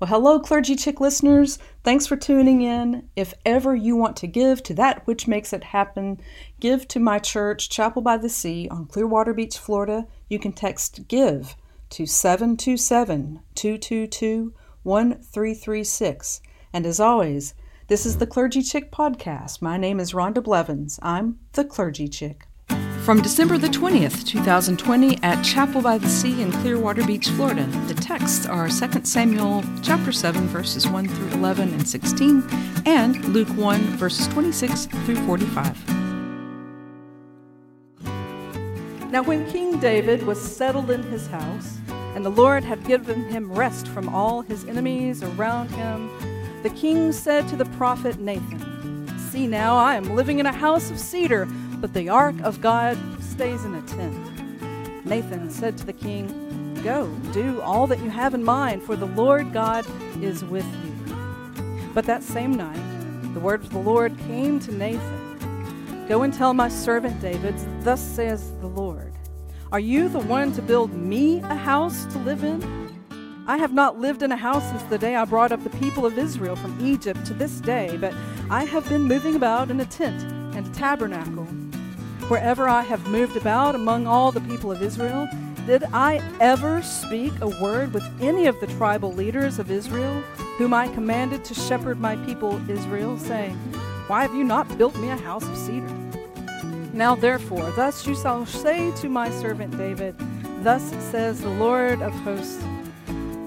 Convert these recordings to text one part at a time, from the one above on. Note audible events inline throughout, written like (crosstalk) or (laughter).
Well, hello, Clergy Chick listeners. Thanks for tuning in. If ever you want to give to that which makes it happen, give to my church, Chapel by the Sea, on Clearwater Beach, Florida. You can text GIVE to 727 222 1336. And as always, this is the Clergy Chick Podcast. My name is Rhonda Blevins. I'm the Clergy Chick. From December the 20th, 2020, at Chapel by the Sea in Clearwater Beach, Florida. The texts are 2 Samuel chapter 7, verses 1 through 11 and 16, and Luke 1, verses 26 through 45. Now, when King David was settled in his house, and the Lord had given him rest from all his enemies around him, the king said to the prophet Nathan, See now, I am living in a house of cedar but the ark of God stays in a tent. Nathan said to the king, Go, do all that you have in mind, for the Lord God is with you. But that same night, the word of the Lord came to Nathan Go and tell my servant David, Thus says the Lord, Are you the one to build me a house to live in? I have not lived in a house since the day I brought up the people of Israel from Egypt to this day, but I have been moving about in a tent and a tabernacle Wherever I have moved about among all the people of Israel, did I ever speak a word with any of the tribal leaders of Israel, whom I commanded to shepherd my people Israel, saying, Why have you not built me a house of cedar? Now therefore, thus you shall say to my servant David, Thus says the Lord of hosts,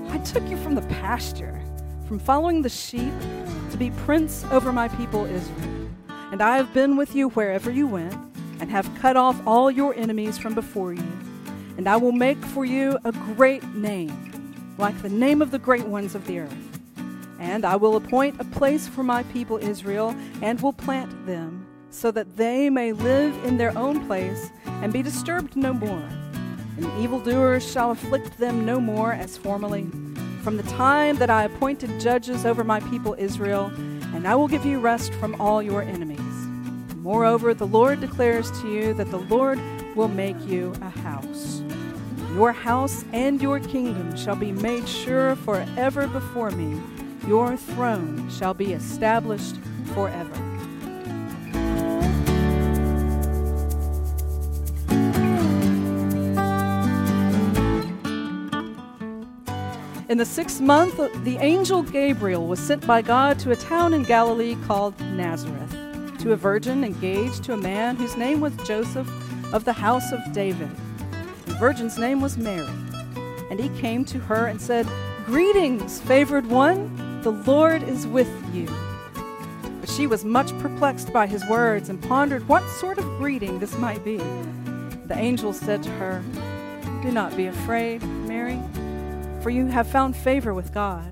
I took you from the pasture, from following the sheep, to be prince over my people Israel. And I have been with you wherever you went and have cut off all your enemies from before you. And I will make for you a great name, like the name of the great ones of the earth. And I will appoint a place for my people Israel, and will plant them, so that they may live in their own place and be disturbed no more. And evildoers shall afflict them no more as formerly, from the time that I appointed judges over my people Israel, and I will give you rest from all your enemies. Moreover, the Lord declares to you that the Lord will make you a house. Your house and your kingdom shall be made sure forever before me. Your throne shall be established forever. In the sixth month, the angel Gabriel was sent by God to a town in Galilee called Nazareth to a virgin engaged to a man whose name was Joseph of the house of David. The virgin's name was Mary. And he came to her and said, Greetings, favored one, the Lord is with you. But she was much perplexed by his words and pondered what sort of greeting this might be. The angel said to her, Do not be afraid, Mary, for you have found favor with God.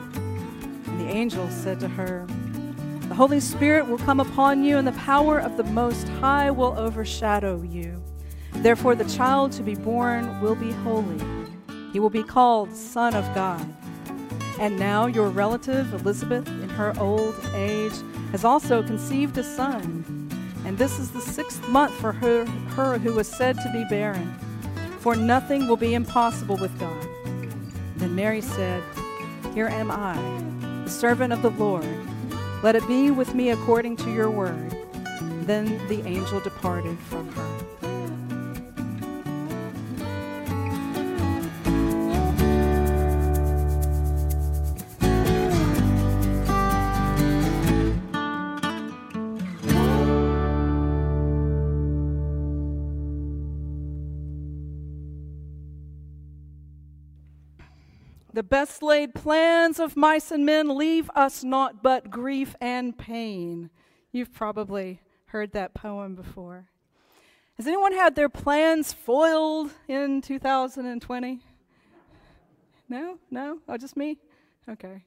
Angel said to her, the Holy Spirit will come upon you, and the power of the Most High will overshadow you. Therefore, the child to be born will be holy. He will be called Son of God. And now, your relative Elizabeth, in her old age, has also conceived a son. And this is the sixth month for her, her who was said to be barren. For nothing will be impossible with God. Then Mary said, Here am I, servant of the Lord let it be with me according to your word. Then the angel departed from her. The best laid plans of mice and men leave us naught but grief and pain. You've probably heard that poem before. Has anyone had their plans foiled in 2020? No? No? Oh, just me? Okay.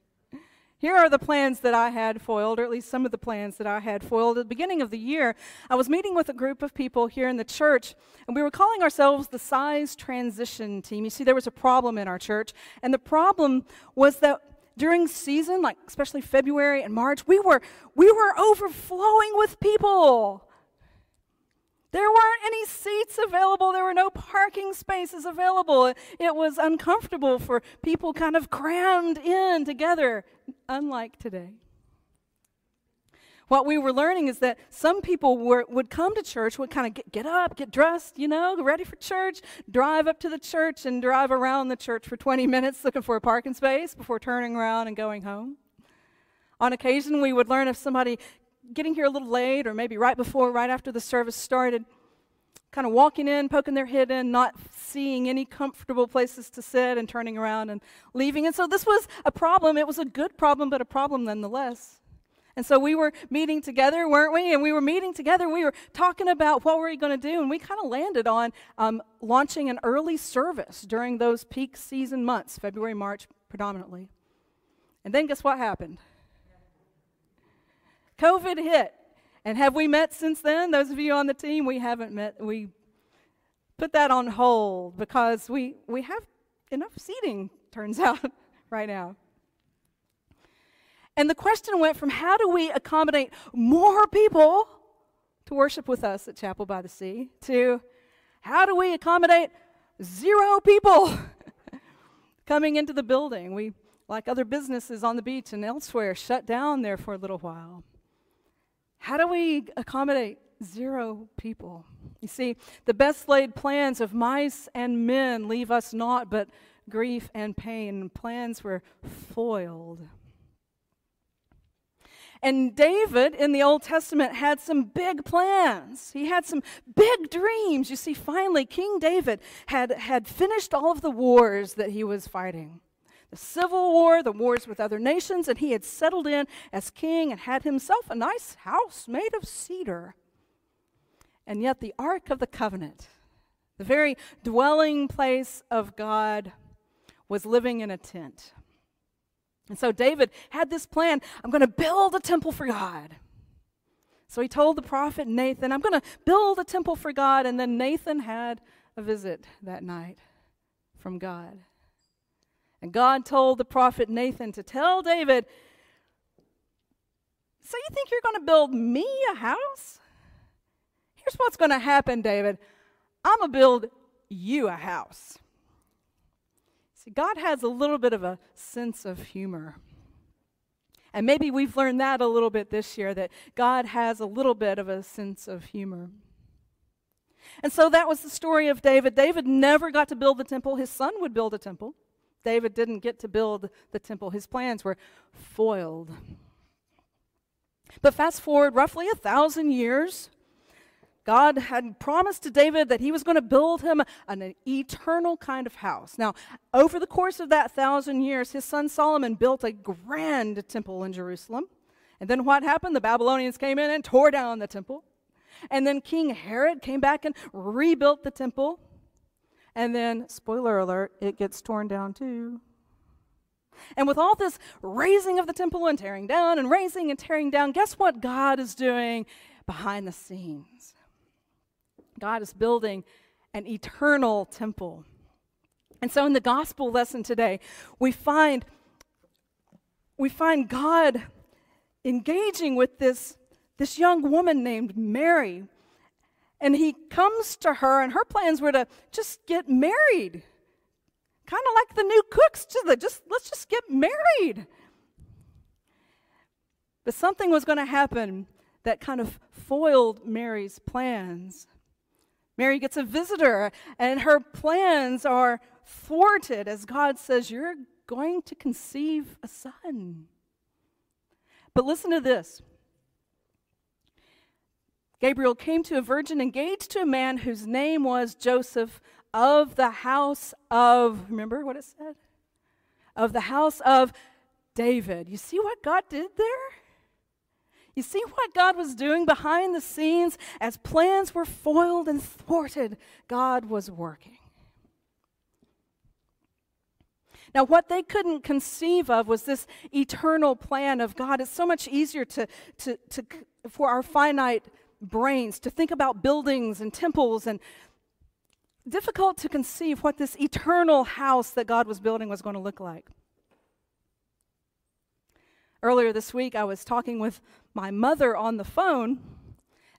Here are the plans that I had foiled, or at least some of the plans that I had foiled. At the beginning of the year, I was meeting with a group of people here in the church, and we were calling ourselves the size transition team. You see, there was a problem in our church, and the problem was that during season, like especially February and March, we were we were overflowing with people. There weren't any seats available. There were no parking spaces available. It was uncomfortable for people kind of crammed in together, unlike today. What we were learning is that some people were, would come to church, would kind of get, get up, get dressed, you know, ready for church, drive up to the church, and drive around the church for 20 minutes looking for a parking space before turning around and going home. On occasion, we would learn if somebody getting here a little late or maybe right before, right after the service started, kind of walking in, poking their head in, not seeing any comfortable places to sit, and turning around and leaving. And so this was a problem. It was a good problem, but a problem nonetheless. And so we were meeting together, weren't we? And we were meeting together. We were talking about what were we going to do, and we kind of landed on um, launching an early service during those peak season months, February, March, predominantly. And then guess what happened? COVID hit. And have we met since then? Those of you on the team, we haven't met. We put that on hold because we, we have enough seating, turns (laughs) out, right now. And the question went from how do we accommodate more people to worship with us at Chapel by the Sea to how do we accommodate zero people (laughs) coming into the building? We, like other businesses on the beach and elsewhere, shut down there for a little while. How do we accommodate zero people? You see, the best laid plans of mice and men leave us naught but grief and pain. Plans were foiled. And David in the Old Testament had some big plans. He had some big dreams. You see, finally, King David had, had finished all of the wars that he was fighting civil war, the wars with other nations, and he had settled in as king and had himself a nice house made of cedar. And yet, the Ark of the Covenant, the very dwelling place of God, was living in a tent. And so David had this plan I'm going to build a temple for God. So he told the prophet Nathan, I'm going to build a temple for God. And then Nathan had a visit that night from God. And God told the prophet Nathan to tell David, So you think you're going to build me a house? Here's what's going to happen, David. I'm going to build you a house. See, God has a little bit of a sense of humor. And maybe we've learned that a little bit this year that God has a little bit of a sense of humor. And so that was the story of David. David never got to build the temple, his son would build a temple. David didn't get to build the temple, his plans were foiled. But fast forward roughly a thousand years, God had promised to David that he was going to build him an eternal kind of house. Now, over the course of that thousand years, his son Solomon built a grand temple in Jerusalem. And then what happened? The Babylonians came in and tore down the temple. And then King Herod came back and rebuilt the temple. And then, spoiler alert, it gets torn down too. And with all this raising of the temple and tearing down and raising and tearing down, guess what God is doing behind the scenes? God is building an eternal temple. And so in the gospel lesson today, we find we find God engaging with this, this young woman named Mary and he comes to her, and her plans were to just get married. Kind of like the new cooks to the just let's just get married. But something was going to happen that kind of foiled Mary's plans. Mary gets a visitor, and her plans are thwarted as God says, You're going to conceive a son. But listen to this Gabriel came to a virgin engaged to a man whose name was Joseph of the house of, remember what it said? Of the house of David. You see what God did there? You see what God was doing behind the scenes as plans were foiled and thwarted? God was working. Now, what they couldn't conceive of was this eternal plan of God. It's so much easier to, to, to, for our finite brains to think about buildings and temples and difficult to conceive what this eternal house that God was building was going to look like. Earlier this week, I was talking with my mother on the phone,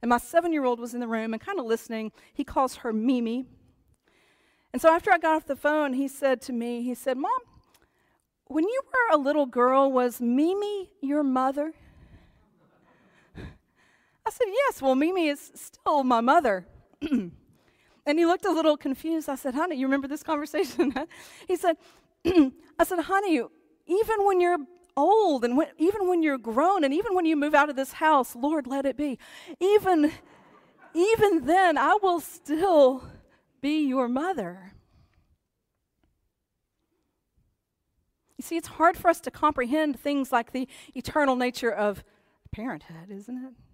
and my seven year old was in the room and kind of listening. He calls her Mimi. And so after I got off the phone, he said to me, he said, Mom, when you were a little girl, was Mimi your mother? I said, Yes, well, Mimi is still my mother. (clears throat) and he looked a little confused. I said, Honey, you remember this conversation? (laughs) he said, (clears throat) I said, Honey, even when you're old and when, even when you're grown and even when you move out of this house, Lord, let it be. Even, even then, I will still be your mother. You see, it's hard for us to comprehend things like the eternal nature of parenthood, isn't it?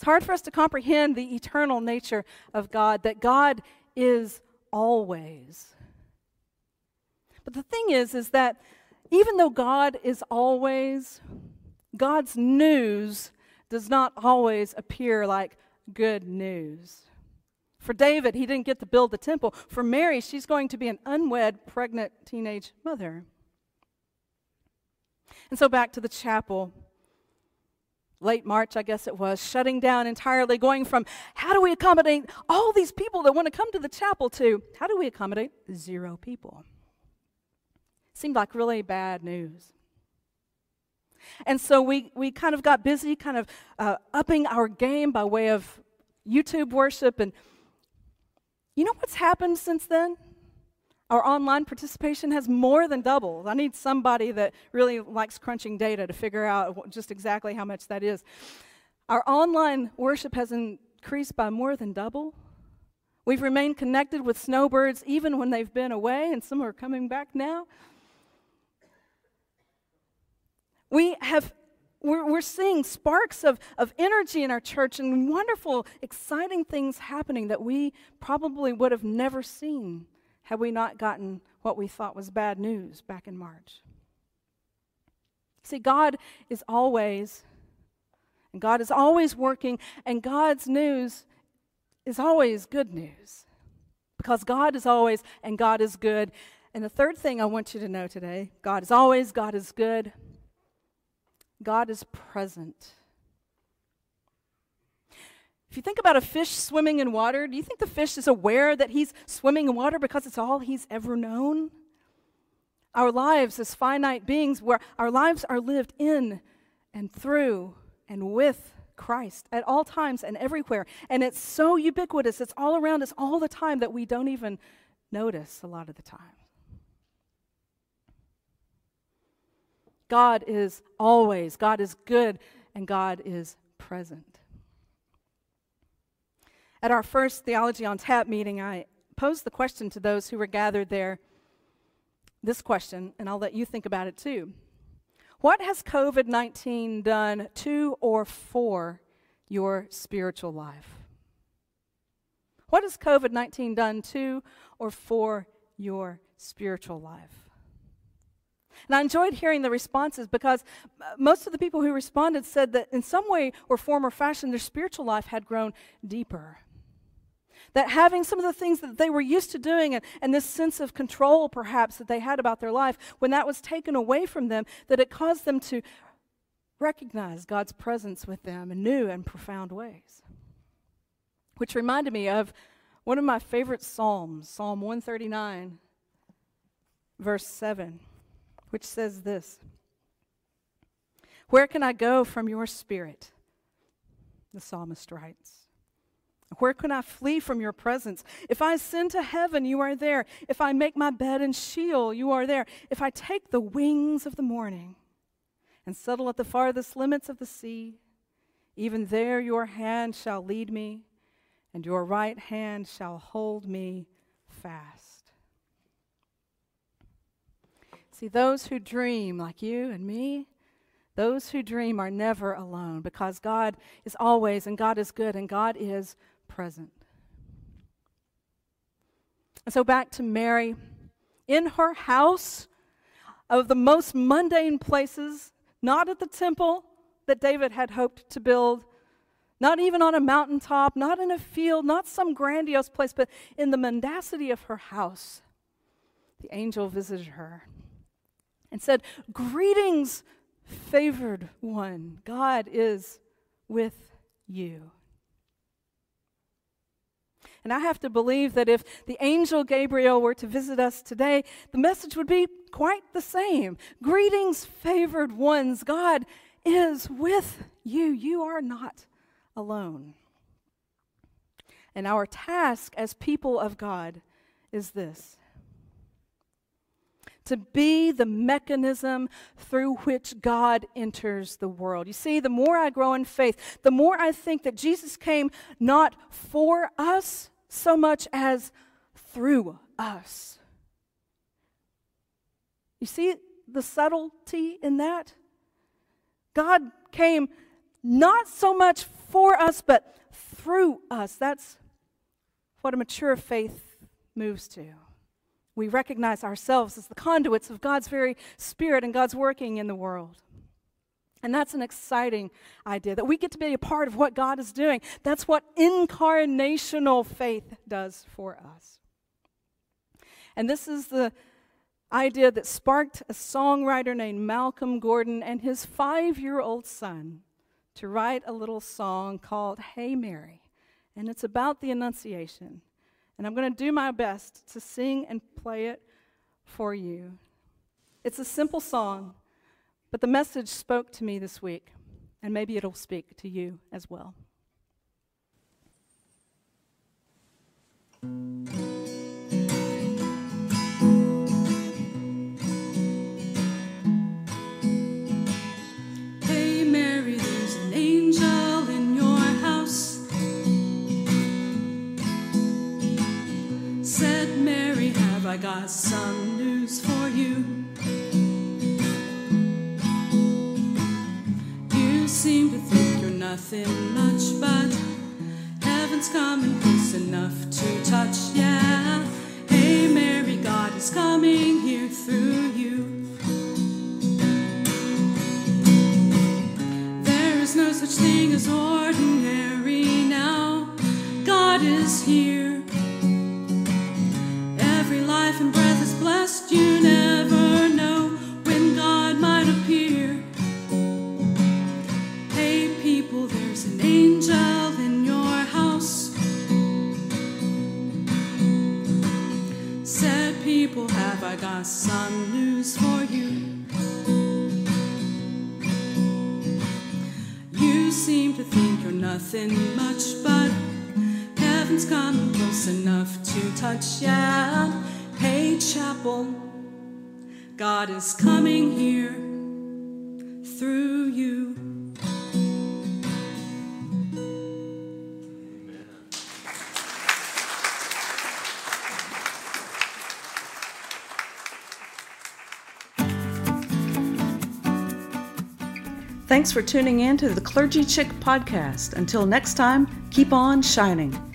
It's hard for us to comprehend the eternal nature of God, that God is always. But the thing is, is that even though God is always, God's news does not always appear like good news. For David, he didn't get to build the temple. For Mary, she's going to be an unwed, pregnant teenage mother. And so back to the chapel. Late March, I guess it was, shutting down entirely, going from how do we accommodate all these people that want to come to the chapel to how do we accommodate zero people? Seemed like really bad news. And so we, we kind of got busy, kind of uh, upping our game by way of YouTube worship. And you know what's happened since then? Our online participation has more than doubled. I need somebody that really likes crunching data to figure out just exactly how much that is. Our online worship has increased by more than double. We've remained connected with snowbirds even when they've been away, and some are coming back now. We have we're, we're seeing sparks of, of energy in our church and wonderful, exciting things happening that we probably would have never seen had we not gotten what we thought was bad news back in March. See, God is always, and God is always working, and God's news is always good news. Because God is always, and God is good. And the third thing I want you to know today God is always, God is good. God is present. If you think about a fish swimming in water, do you think the fish is aware that he's swimming in water because it's all he's ever known? Our lives as finite beings, where our lives are lived in and through and with Christ at all times and everywhere. And it's so ubiquitous, it's all around us all the time that we don't even notice a lot of the time. God is always, God is good, and God is present. At our first Theology on Tap meeting, I posed the question to those who were gathered there this question, and I'll let you think about it too. What has COVID 19 done to or for your spiritual life? What has COVID 19 done to or for your spiritual life? And I enjoyed hearing the responses because uh, most of the people who responded said that in some way or form or fashion, their spiritual life had grown deeper. That having some of the things that they were used to doing and, and this sense of control perhaps that they had about their life, when that was taken away from them, that it caused them to recognize God's presence with them in new and profound ways. Which reminded me of one of my favorite Psalms, Psalm 139, verse 7 which says this Where can I go from your spirit? The psalmist writes. Where can I flee from your presence? If I ascend to heaven, you are there. If I make my bed in Sheol, you are there. If I take the wings of the morning and settle at the farthest limits of the sea, even there your hand shall lead me, and your right hand shall hold me fast. See, those who dream, like you and me, those who dream are never alone because God is always, and God is good, and God is present. And so back to Mary. In her house, of the most mundane places, not at the temple that David had hoped to build, not even on a mountaintop, not in a field, not some grandiose place, but in the mendacity of her house. The angel visited her and said, Greetings, favored one. God is with you. And I have to believe that if the angel Gabriel were to visit us today, the message would be quite the same. Greetings, favored ones. God is with you. You are not alone. And our task as people of God is this to be the mechanism through which God enters the world. You see, the more I grow in faith, the more I think that Jesus came not for us so much as through us. You see the subtlety in that? God came not so much for us, but through us. That's what a mature faith moves to. We recognize ourselves as the conduits of God's very Spirit and God's working in the world. And that's an exciting idea that we get to be a part of what God is doing. That's what incarnational faith does for us. And this is the idea that sparked a songwriter named Malcolm Gordon and his five year old son to write a little song called Hey Mary. And it's about the Annunciation. And I'm going to do my best to sing and play it for you. It's a simple song, but the message spoke to me this week, and maybe it'll speak to you as well. God is here coming here through you. Thanks for tuning in to the Clergy Chick podcast. Until next time, keep on shining.